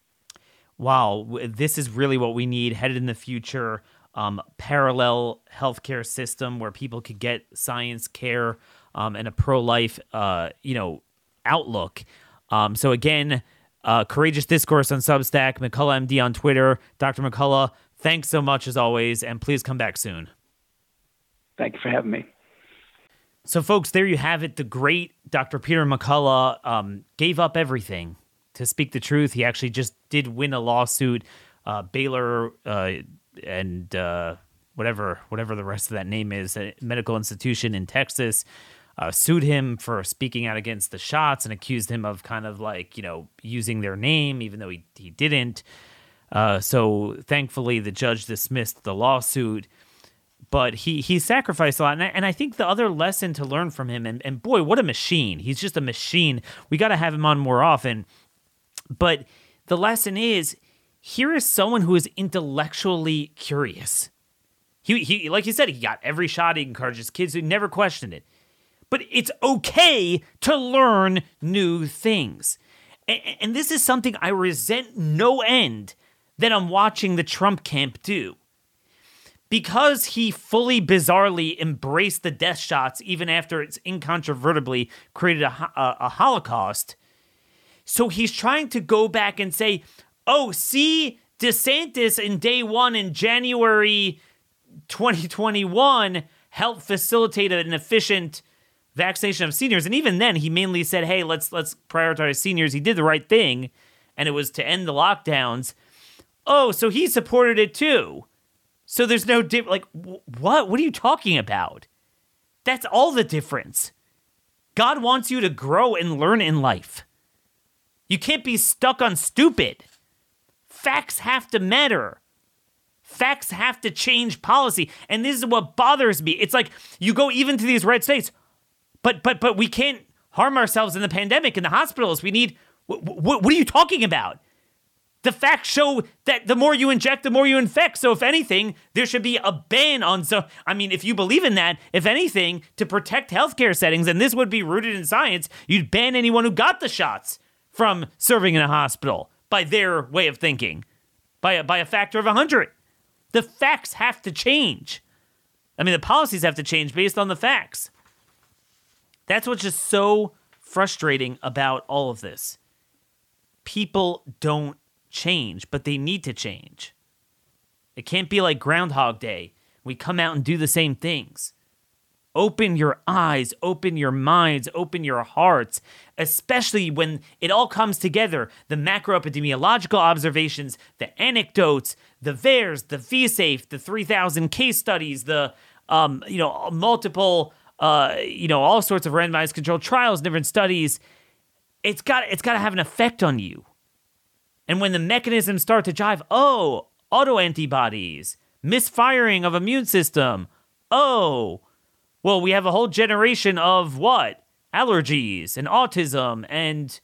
Wow, this is really what we need headed in the future um, parallel healthcare system where people could get science care um, and a pro life, uh, you know, outlook. Um, so again, uh, courageous discourse on Substack, McCullough MD on Twitter, Dr. McCullough. Thanks so much as always, and please come back soon. Thank you for having me. So, folks, there you have it. The great Dr. Peter McCullough um, gave up everything to speak the truth. He actually just did win a lawsuit. Uh, Baylor uh, and uh, whatever whatever the rest of that name is, a medical institution in Texas, uh, sued him for speaking out against the shots and accused him of kind of like you know using their name even though he he didn't. Uh, so thankfully, the judge dismissed the lawsuit. But he he sacrificed a lot, and I, and I think the other lesson to learn from him, and, and boy, what a machine! He's just a machine. We got to have him on more often. But the lesson is here is someone who is intellectually curious. He, he like you said, he got every shot. He encouraged his kids who never questioned it. But it's okay to learn new things. And, and this is something I resent no end that I'm watching the Trump camp do. Because he fully bizarrely embraced the death shots even after it's incontrovertibly created a, a, a Holocaust. So he's trying to go back and say, oh, see, DeSantis in day one in January 2021 helped facilitate an efficient vaccination of seniors. And even then, he mainly said, hey, let's let's prioritize seniors. He did the right thing, and it was to end the lockdowns. Oh, so he supported it too. So there's no diff. Like, what? What are you talking about? That's all the difference. God wants you to grow and learn in life. You can't be stuck on stupid. Facts have to matter. Facts have to change policy. And this is what bothers me. It's like you go even to these red states, but but but we can't harm ourselves in the pandemic in the hospitals. We need what, what, what are you talking about? The facts show that the more you inject, the more you infect. So, if anything, there should be a ban on. So, I mean, if you believe in that, if anything, to protect healthcare settings, and this would be rooted in science, you'd ban anyone who got the shots from serving in a hospital by their way of thinking, by a, by a factor of 100. The facts have to change. I mean, the policies have to change based on the facts. That's what's just so frustrating about all of this. People don't change, but they need to change. It can't be like Groundhog Day. We come out and do the same things. Open your eyes, open your minds, open your hearts, especially when it all comes together the macro epidemiological observations, the anecdotes, the VAERS, the VSafe, the 3,000 case studies, the um, you know multiple uh, you know all sorts of randomized controlled trials, different studies. It's got it's got to have an effect on you. And when the mechanisms start to jive, oh, autoantibodies, misfiring of immune system. Oh, well, we have a whole generation of what? Allergies and autism and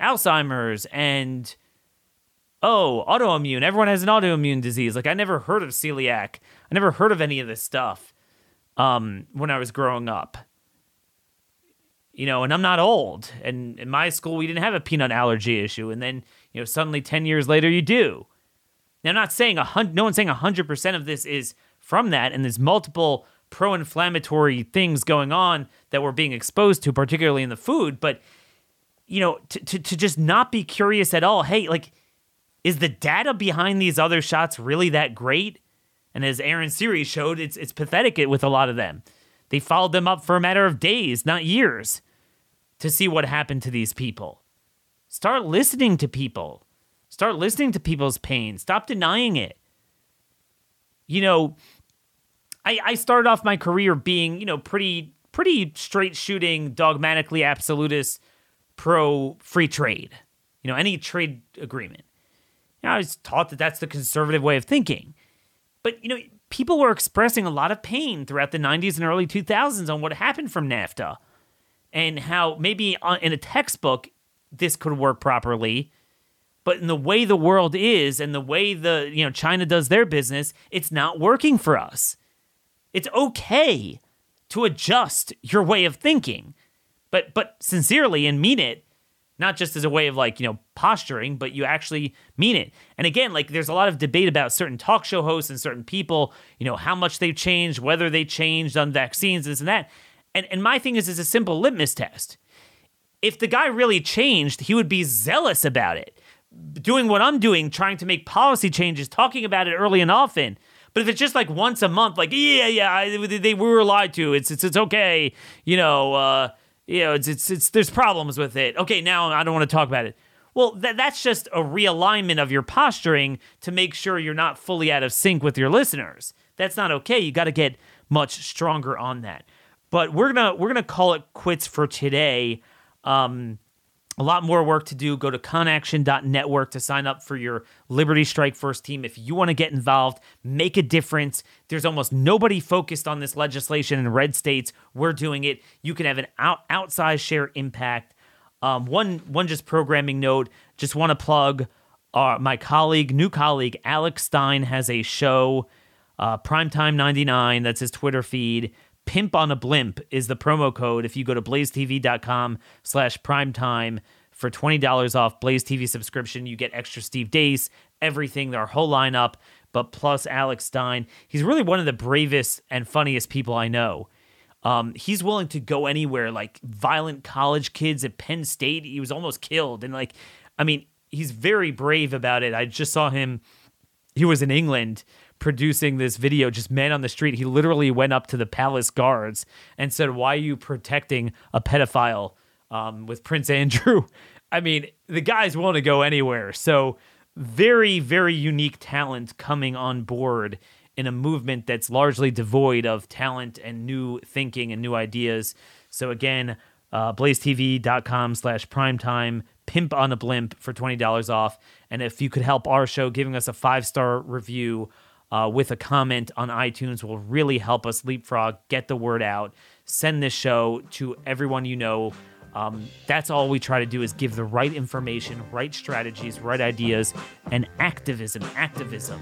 Alzheimer's and oh, autoimmune. Everyone has an autoimmune disease. Like I never heard of celiac. I never heard of any of this stuff um, when I was growing up. You know, and I'm not old. And in my school, we didn't have a peanut allergy issue. And then you know, suddenly 10 years later, you do. Now, I'm not saying a hundred, no one's saying 100% of this is from that, and there's multiple pro inflammatory things going on that we're being exposed to, particularly in the food, but, you know, to, to, to just not be curious at all. Hey, like, is the data behind these other shots really that great? And as Aaron Siri showed, it's it's pathetic with a lot of them. They followed them up for a matter of days, not years, to see what happened to these people. Start listening to people. Start listening to people's pain. Stop denying it. You know, I, I started off my career being, you know, pretty pretty straight shooting, dogmatically absolutist, pro free trade. You know, any trade agreement. You know, I was taught that that's the conservative way of thinking. But, you know, people were expressing a lot of pain throughout the 90s and early 2000s on what happened from NAFTA and how maybe in a textbook this could work properly. But in the way the world is and the way the you know China does their business, it's not working for us. It's okay to adjust your way of thinking, but but sincerely and mean it, not just as a way of like you know posturing, but you actually mean it. And again, like there's a lot of debate about certain talk show hosts and certain people, you know, how much they've changed, whether they changed on vaccines, this and that. And and my thing is, is a simple litmus test if the guy really changed, he would be zealous about it, doing what I'm doing, trying to make policy changes, talking about it early and often. But if it's just like once a month, like yeah, yeah, they, they were lied to. It's it's it's okay, you know. Uh, you know, it's it's it's there's problems with it. Okay, now I don't want to talk about it. Well, that that's just a realignment of your posturing to make sure you're not fully out of sync with your listeners. That's not okay. You got to get much stronger on that. But we're gonna we're gonna call it quits for today. Um, a lot more work to do. Go to conaction.network to sign up for your Liberty Strike Force team. If you want to get involved, make a difference. There's almost nobody focused on this legislation in red states. We're doing it. You can have an out, outsized share impact. Um, one one just programming note. Just want to plug uh, my colleague, new colleague Alex Stein has a show, uh, Primetime 99. That's his Twitter feed. Pimp on a Blimp is the promo code if you go to blazetv.com slash primetime for $20 off Blaze TV subscription. You get extra Steve Deace, everything, our whole lineup, but plus Alex Stein. He's really one of the bravest and funniest people I know. Um, he's willing to go anywhere, like violent college kids at Penn State. He was almost killed. And, like, I mean, he's very brave about it. I just saw him, he was in England producing this video, just man on the street. He literally went up to the palace guards and said, Why are you protecting a pedophile um, with Prince Andrew? I mean, the guy's willing to go anywhere. So, very, very unique talent coming on board in a movement that's largely devoid of talent and new thinking and new ideas. So, again, uh, blazetv.com slash primetime pimp on a blimp for $20 off and if you could help our show giving us a five star review uh, with a comment on iTunes will really help us leapfrog, get the word out, send this show to everyone you know. Um, that's all we try to do is give the right information, right strategies, right ideas, and activism. Activism.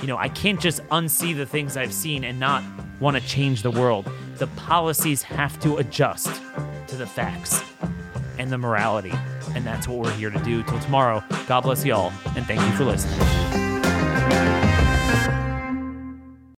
You know, I can't just unsee the things I've seen and not want to change the world. The policies have to adjust to the facts and the morality. And that's what we're here to do. Till tomorrow, God bless you all, and thank you for listening.